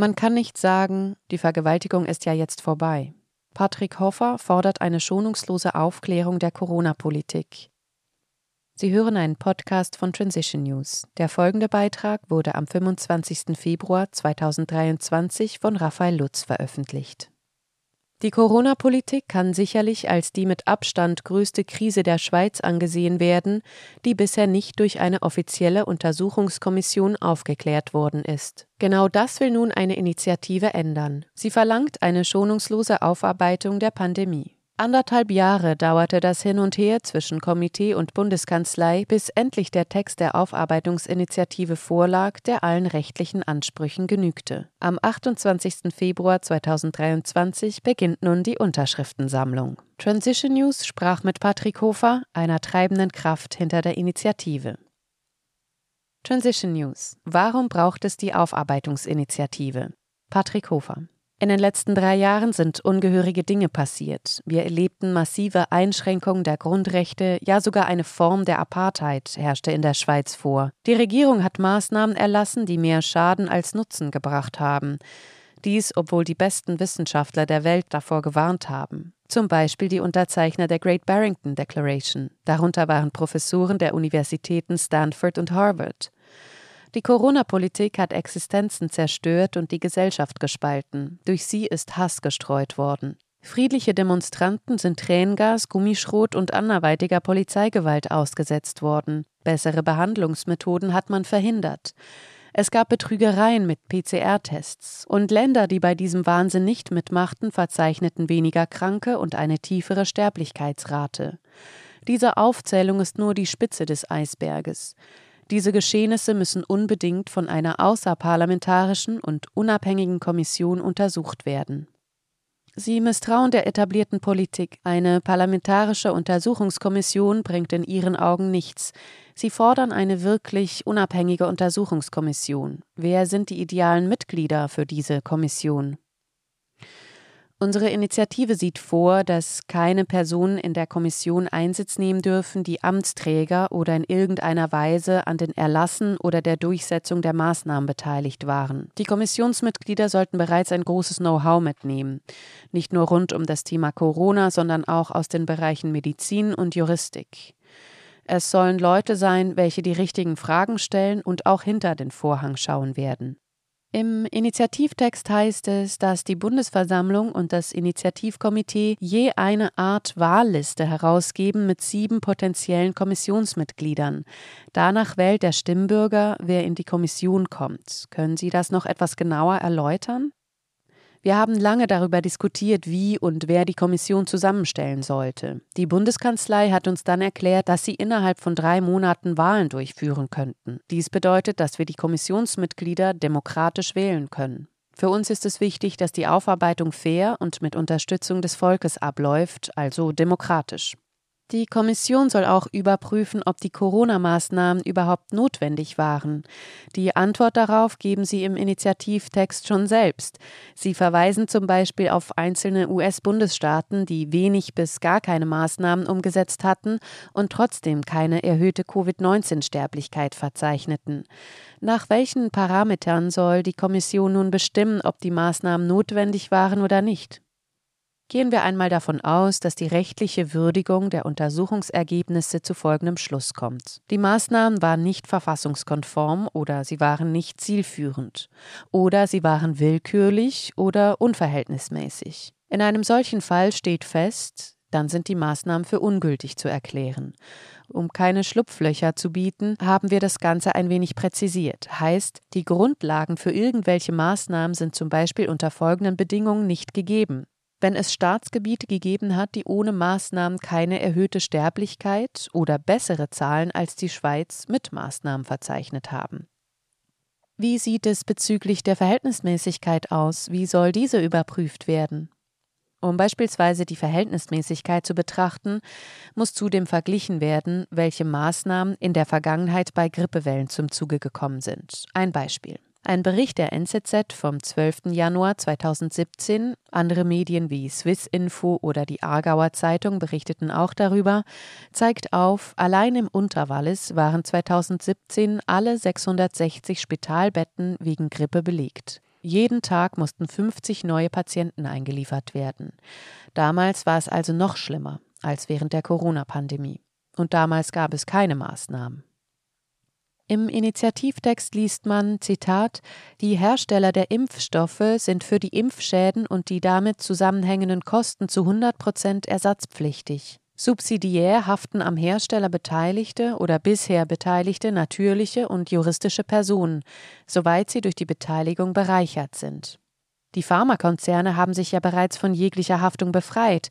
Man kann nicht sagen, die Vergewaltigung ist ja jetzt vorbei. Patrick Hoffer fordert eine schonungslose Aufklärung der Corona-Politik. Sie hören einen Podcast von Transition News. Der folgende Beitrag wurde am 25. Februar 2023 von Raphael Lutz veröffentlicht. Die Corona-Politik kann sicherlich als die mit Abstand größte Krise der Schweiz angesehen werden, die bisher nicht durch eine offizielle Untersuchungskommission aufgeklärt worden ist. Genau das will nun eine Initiative ändern. Sie verlangt eine schonungslose Aufarbeitung der Pandemie. Anderthalb Jahre dauerte das Hin und Her zwischen Komitee und Bundeskanzlei, bis endlich der Text der Aufarbeitungsinitiative vorlag, der allen rechtlichen Ansprüchen genügte. Am 28. Februar 2023 beginnt nun die Unterschriftensammlung. Transition News sprach mit Patrick Hofer, einer treibenden Kraft hinter der Initiative. Transition News. Warum braucht es die Aufarbeitungsinitiative? Patrick Hofer. In den letzten drei Jahren sind ungehörige Dinge passiert. Wir erlebten massive Einschränkungen der Grundrechte, ja sogar eine Form der Apartheid herrschte in der Schweiz vor. Die Regierung hat Maßnahmen erlassen, die mehr Schaden als Nutzen gebracht haben. Dies, obwohl die besten Wissenschaftler der Welt davor gewarnt haben. Zum Beispiel die Unterzeichner der Great Barrington Declaration. Darunter waren Professoren der Universitäten Stanford und Harvard. Die Corona-Politik hat Existenzen zerstört und die Gesellschaft gespalten. Durch sie ist Hass gestreut worden. Friedliche Demonstranten sind Tränengas, Gummischrot und anderweitiger Polizeigewalt ausgesetzt worden. Bessere Behandlungsmethoden hat man verhindert. Es gab Betrügereien mit PCR-Tests. Und Länder, die bei diesem Wahnsinn nicht mitmachten, verzeichneten weniger Kranke und eine tiefere Sterblichkeitsrate. Diese Aufzählung ist nur die Spitze des Eisberges. Diese Geschehnisse müssen unbedingt von einer außerparlamentarischen und unabhängigen Kommission untersucht werden. Sie misstrauen der etablierten Politik. Eine parlamentarische Untersuchungskommission bringt in ihren Augen nichts. Sie fordern eine wirklich unabhängige Untersuchungskommission. Wer sind die idealen Mitglieder für diese Kommission? Unsere Initiative sieht vor, dass keine Personen in der Kommission Einsitz nehmen dürfen, die Amtsträger oder in irgendeiner Weise an den Erlassen oder der Durchsetzung der Maßnahmen beteiligt waren. Die Kommissionsmitglieder sollten bereits ein großes Know-how mitnehmen, nicht nur rund um das Thema Corona, sondern auch aus den Bereichen Medizin und Juristik. Es sollen Leute sein, welche die richtigen Fragen stellen und auch hinter den Vorhang schauen werden. Im Initiativtext heißt es, dass die Bundesversammlung und das Initiativkomitee je eine Art Wahlliste herausgeben mit sieben potenziellen Kommissionsmitgliedern. Danach wählt der Stimmbürger, wer in die Kommission kommt. Können Sie das noch etwas genauer erläutern? Wir haben lange darüber diskutiert, wie und wer die Kommission zusammenstellen sollte. Die Bundeskanzlei hat uns dann erklärt, dass sie innerhalb von drei Monaten Wahlen durchführen könnten. Dies bedeutet, dass wir die Kommissionsmitglieder demokratisch wählen können. Für uns ist es wichtig, dass die Aufarbeitung fair und mit Unterstützung des Volkes abläuft, also demokratisch. Die Kommission soll auch überprüfen, ob die Corona-Maßnahmen überhaupt notwendig waren. Die Antwort darauf geben Sie im Initiativtext schon selbst. Sie verweisen zum Beispiel auf einzelne US-Bundesstaaten, die wenig bis gar keine Maßnahmen umgesetzt hatten und trotzdem keine erhöhte Covid-19-Sterblichkeit verzeichneten. Nach welchen Parametern soll die Kommission nun bestimmen, ob die Maßnahmen notwendig waren oder nicht? Gehen wir einmal davon aus, dass die rechtliche Würdigung der Untersuchungsergebnisse zu folgendem Schluss kommt. Die Maßnahmen waren nicht verfassungskonform oder sie waren nicht zielführend oder sie waren willkürlich oder unverhältnismäßig. In einem solchen Fall steht fest, dann sind die Maßnahmen für ungültig zu erklären. Um keine Schlupflöcher zu bieten, haben wir das Ganze ein wenig präzisiert. Heißt, die Grundlagen für irgendwelche Maßnahmen sind zum Beispiel unter folgenden Bedingungen nicht gegeben wenn es Staatsgebiete gegeben hat, die ohne Maßnahmen keine erhöhte Sterblichkeit oder bessere Zahlen als die Schweiz mit Maßnahmen verzeichnet haben. Wie sieht es bezüglich der Verhältnismäßigkeit aus? Wie soll diese überprüft werden? Um beispielsweise die Verhältnismäßigkeit zu betrachten, muss zudem verglichen werden, welche Maßnahmen in der Vergangenheit bei Grippewellen zum Zuge gekommen sind. Ein Beispiel. Ein Bericht der NZZ vom 12. Januar 2017, andere Medien wie Swiss Info oder die Aargauer Zeitung berichteten auch darüber, zeigt auf, allein im Unterwallis waren 2017 alle 660 Spitalbetten wegen Grippe belegt. Jeden Tag mussten 50 neue Patienten eingeliefert werden. Damals war es also noch schlimmer als während der Corona-Pandemie. Und damals gab es keine Maßnahmen. Im Initiativtext liest man, Zitat, die Hersteller der Impfstoffe sind für die Impfschäden und die damit zusammenhängenden Kosten zu 100 Prozent ersatzpflichtig. Subsidiär haften am Hersteller beteiligte oder bisher beteiligte natürliche und juristische Personen, soweit sie durch die Beteiligung bereichert sind. Die Pharmakonzerne haben sich ja bereits von jeglicher Haftung befreit.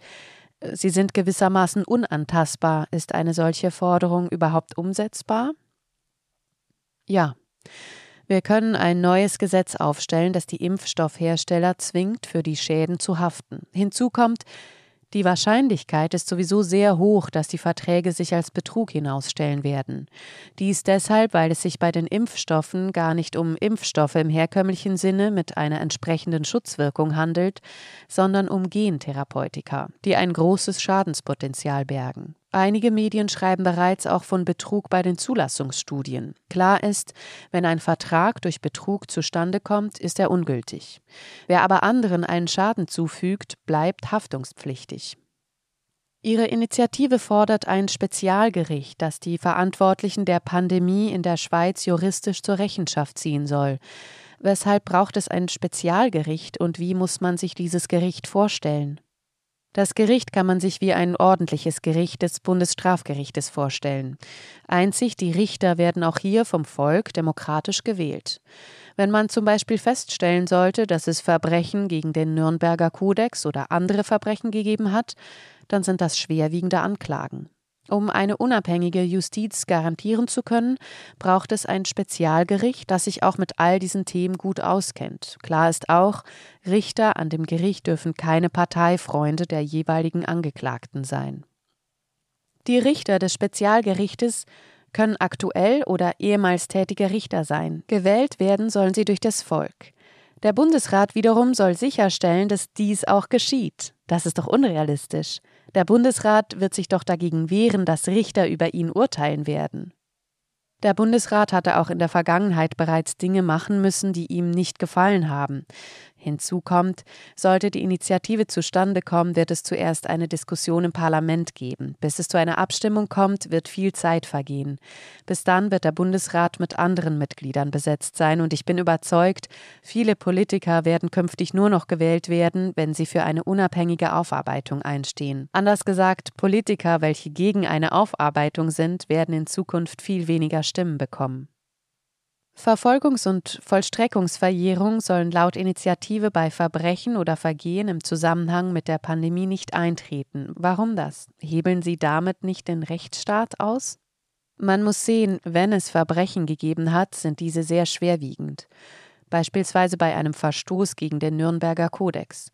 Sie sind gewissermaßen unantastbar. Ist eine solche Forderung überhaupt umsetzbar? Ja. Wir können ein neues Gesetz aufstellen, das die Impfstoffhersteller zwingt, für die Schäden zu haften. Hinzu kommt, die Wahrscheinlichkeit ist sowieso sehr hoch, dass die Verträge sich als Betrug hinausstellen werden. Dies deshalb, weil es sich bei den Impfstoffen gar nicht um Impfstoffe im herkömmlichen Sinne mit einer entsprechenden Schutzwirkung handelt, sondern um Gentherapeutika, die ein großes Schadenspotenzial bergen. Einige Medien schreiben bereits auch von Betrug bei den Zulassungsstudien. Klar ist, wenn ein Vertrag durch Betrug zustande kommt, ist er ungültig. Wer aber anderen einen Schaden zufügt, bleibt haftungspflichtig. Ihre Initiative fordert ein Spezialgericht, das die Verantwortlichen der Pandemie in der Schweiz juristisch zur Rechenschaft ziehen soll. Weshalb braucht es ein Spezialgericht und wie muss man sich dieses Gericht vorstellen? Das Gericht kann man sich wie ein ordentliches Gericht des Bundesstrafgerichtes vorstellen. Einzig die Richter werden auch hier vom Volk demokratisch gewählt. Wenn man zum Beispiel feststellen sollte, dass es Verbrechen gegen den Nürnberger Kodex oder andere Verbrechen gegeben hat, dann sind das schwerwiegende Anklagen. Um eine unabhängige Justiz garantieren zu können, braucht es ein Spezialgericht, das sich auch mit all diesen Themen gut auskennt. Klar ist auch, Richter an dem Gericht dürfen keine Parteifreunde der jeweiligen Angeklagten sein. Die Richter des Spezialgerichtes können aktuell oder ehemals tätige Richter sein. Gewählt werden sollen sie durch das Volk. Der Bundesrat wiederum soll sicherstellen, dass dies auch geschieht. Das ist doch unrealistisch. Der Bundesrat wird sich doch dagegen wehren, dass Richter über ihn urteilen werden. Der Bundesrat hatte auch in der Vergangenheit bereits Dinge machen müssen, die ihm nicht gefallen haben. Hinzu kommt, sollte die Initiative zustande kommen, wird es zuerst eine Diskussion im Parlament geben. Bis es zu einer Abstimmung kommt, wird viel Zeit vergehen. Bis dann wird der Bundesrat mit anderen Mitgliedern besetzt sein und ich bin überzeugt, viele Politiker werden künftig nur noch gewählt werden, wenn sie für eine unabhängige Aufarbeitung einstehen. Anders gesagt, Politiker, welche gegen eine Aufarbeitung sind, werden in Zukunft viel weniger Stimmen bekommen. Verfolgungs- und Vollstreckungsverjährung sollen laut Initiative bei Verbrechen oder Vergehen im Zusammenhang mit der Pandemie nicht eintreten. Warum das? Hebeln sie damit nicht den Rechtsstaat aus? Man muss sehen, wenn es Verbrechen gegeben hat, sind diese sehr schwerwiegend beispielsweise bei einem Verstoß gegen den Nürnberger Kodex.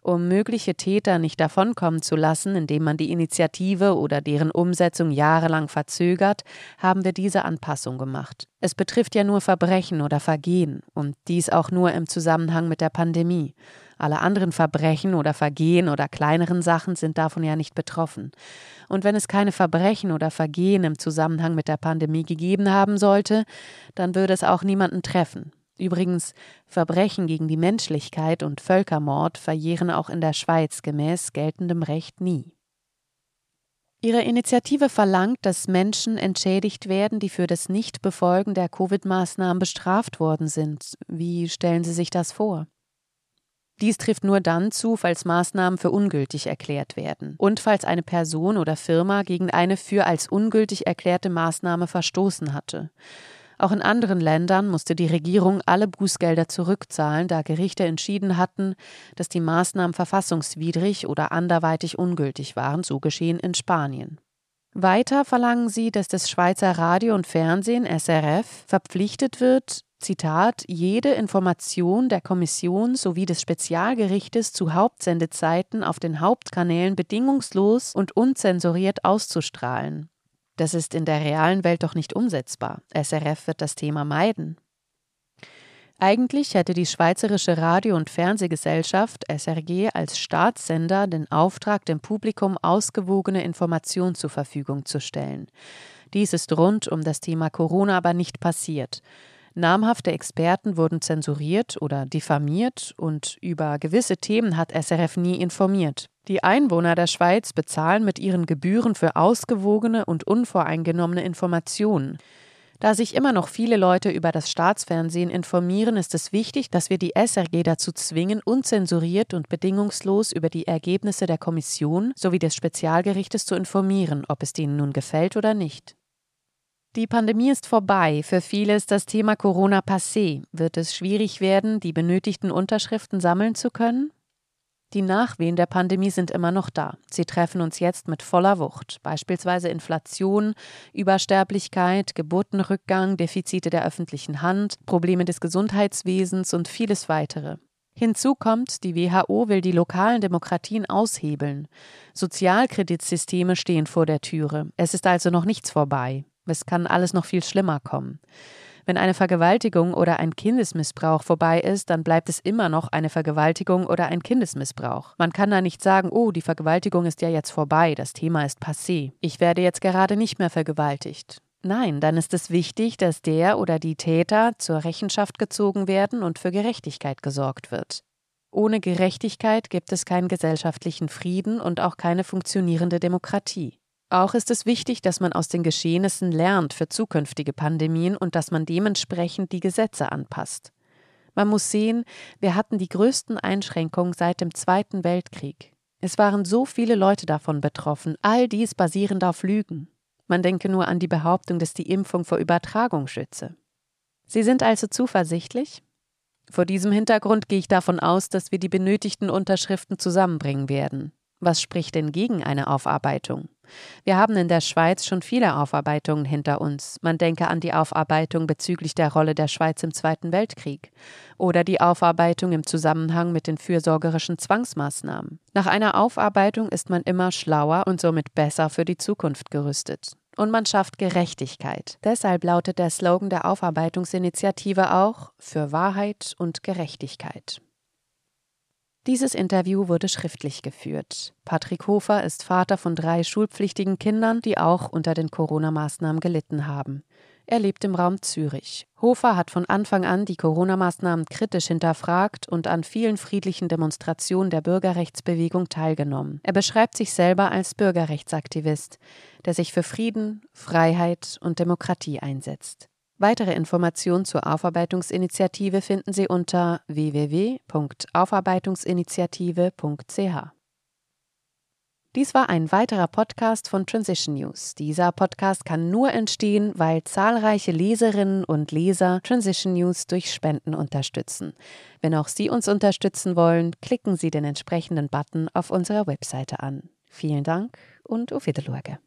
Um mögliche Täter nicht davonkommen zu lassen, indem man die Initiative oder deren Umsetzung jahrelang verzögert, haben wir diese Anpassung gemacht. Es betrifft ja nur Verbrechen oder Vergehen und dies auch nur im Zusammenhang mit der Pandemie. Alle anderen Verbrechen oder Vergehen oder kleineren Sachen sind davon ja nicht betroffen. Und wenn es keine Verbrechen oder Vergehen im Zusammenhang mit der Pandemie gegeben haben sollte, dann würde es auch niemanden treffen. Übrigens, Verbrechen gegen die Menschlichkeit und Völkermord verjähren auch in der Schweiz gemäß geltendem Recht nie. Ihre Initiative verlangt, dass Menschen entschädigt werden, die für das Nichtbefolgen der Covid-Maßnahmen bestraft worden sind. Wie stellen Sie sich das vor? Dies trifft nur dann zu, falls Maßnahmen für ungültig erklärt werden und falls eine Person oder Firma gegen eine für als ungültig erklärte Maßnahme verstoßen hatte. Auch in anderen Ländern musste die Regierung alle Bußgelder zurückzahlen, da Gerichte entschieden hatten, dass die Maßnahmen verfassungswidrig oder anderweitig ungültig waren, so geschehen in Spanien. Weiter verlangen sie, dass das Schweizer Radio und Fernsehen SRF verpflichtet wird, Zitat, jede Information der Kommission sowie des Spezialgerichtes zu Hauptsendezeiten auf den Hauptkanälen bedingungslos und unzensuriert auszustrahlen. Das ist in der realen Welt doch nicht umsetzbar. SRF wird das Thema meiden. Eigentlich hätte die Schweizerische Radio- und Fernsehgesellschaft SRG als Staatssender den Auftrag, dem Publikum ausgewogene Informationen zur Verfügung zu stellen. Dies ist rund um das Thema Corona aber nicht passiert. Namhafte Experten wurden zensuriert oder diffamiert und über gewisse Themen hat SRF nie informiert. Die Einwohner der Schweiz bezahlen mit ihren Gebühren für ausgewogene und unvoreingenommene Informationen. Da sich immer noch viele Leute über das Staatsfernsehen informieren, ist es wichtig, dass wir die SRG dazu zwingen, unzensuriert und bedingungslos über die Ergebnisse der Kommission sowie des Spezialgerichtes zu informieren, ob es denen nun gefällt oder nicht. Die Pandemie ist vorbei. Für viele ist das Thema Corona passé. Wird es schwierig werden, die benötigten Unterschriften sammeln zu können? Die Nachwehen der Pandemie sind immer noch da. Sie treffen uns jetzt mit voller Wucht. Beispielsweise Inflation, Übersterblichkeit, Geburtenrückgang, Defizite der öffentlichen Hand, Probleme des Gesundheitswesens und vieles weitere. Hinzu kommt, die WHO will die lokalen Demokratien aushebeln. Sozialkreditsysteme stehen vor der Türe. Es ist also noch nichts vorbei. Es kann alles noch viel schlimmer kommen. Wenn eine Vergewaltigung oder ein Kindesmissbrauch vorbei ist, dann bleibt es immer noch eine Vergewaltigung oder ein Kindesmissbrauch. Man kann da nicht sagen, oh, die Vergewaltigung ist ja jetzt vorbei, das Thema ist passé. Ich werde jetzt gerade nicht mehr vergewaltigt. Nein, dann ist es wichtig, dass der oder die Täter zur Rechenschaft gezogen werden und für Gerechtigkeit gesorgt wird. Ohne Gerechtigkeit gibt es keinen gesellschaftlichen Frieden und auch keine funktionierende Demokratie. Auch ist es wichtig, dass man aus den Geschehnissen lernt für zukünftige Pandemien und dass man dementsprechend die Gesetze anpasst. Man muss sehen, wir hatten die größten Einschränkungen seit dem Zweiten Weltkrieg. Es waren so viele Leute davon betroffen, all dies basierend auf Lügen. Man denke nur an die Behauptung, dass die Impfung vor Übertragung schütze. Sie sind also zuversichtlich? Vor diesem Hintergrund gehe ich davon aus, dass wir die benötigten Unterschriften zusammenbringen werden. Was spricht denn gegen eine Aufarbeitung? Wir haben in der Schweiz schon viele Aufarbeitungen hinter uns. Man denke an die Aufarbeitung bezüglich der Rolle der Schweiz im Zweiten Weltkrieg oder die Aufarbeitung im Zusammenhang mit den fürsorgerischen Zwangsmaßnahmen. Nach einer Aufarbeitung ist man immer schlauer und somit besser für die Zukunft gerüstet. Und man schafft Gerechtigkeit. Deshalb lautet der Slogan der Aufarbeitungsinitiative auch für Wahrheit und Gerechtigkeit. Dieses Interview wurde schriftlich geführt. Patrick Hofer ist Vater von drei schulpflichtigen Kindern, die auch unter den Corona-Maßnahmen gelitten haben. Er lebt im Raum Zürich. Hofer hat von Anfang an die Corona-Maßnahmen kritisch hinterfragt und an vielen friedlichen Demonstrationen der Bürgerrechtsbewegung teilgenommen. Er beschreibt sich selber als Bürgerrechtsaktivist, der sich für Frieden, Freiheit und Demokratie einsetzt. Weitere Informationen zur Aufarbeitungsinitiative finden Sie unter www.aufarbeitungsinitiative.ch. Dies war ein weiterer Podcast von Transition News. Dieser Podcast kann nur entstehen, weil zahlreiche Leserinnen und Leser Transition News durch Spenden unterstützen. Wenn auch Sie uns unterstützen wollen, klicken Sie den entsprechenden Button auf unserer Webseite an. Vielen Dank und auf Wiedersehen.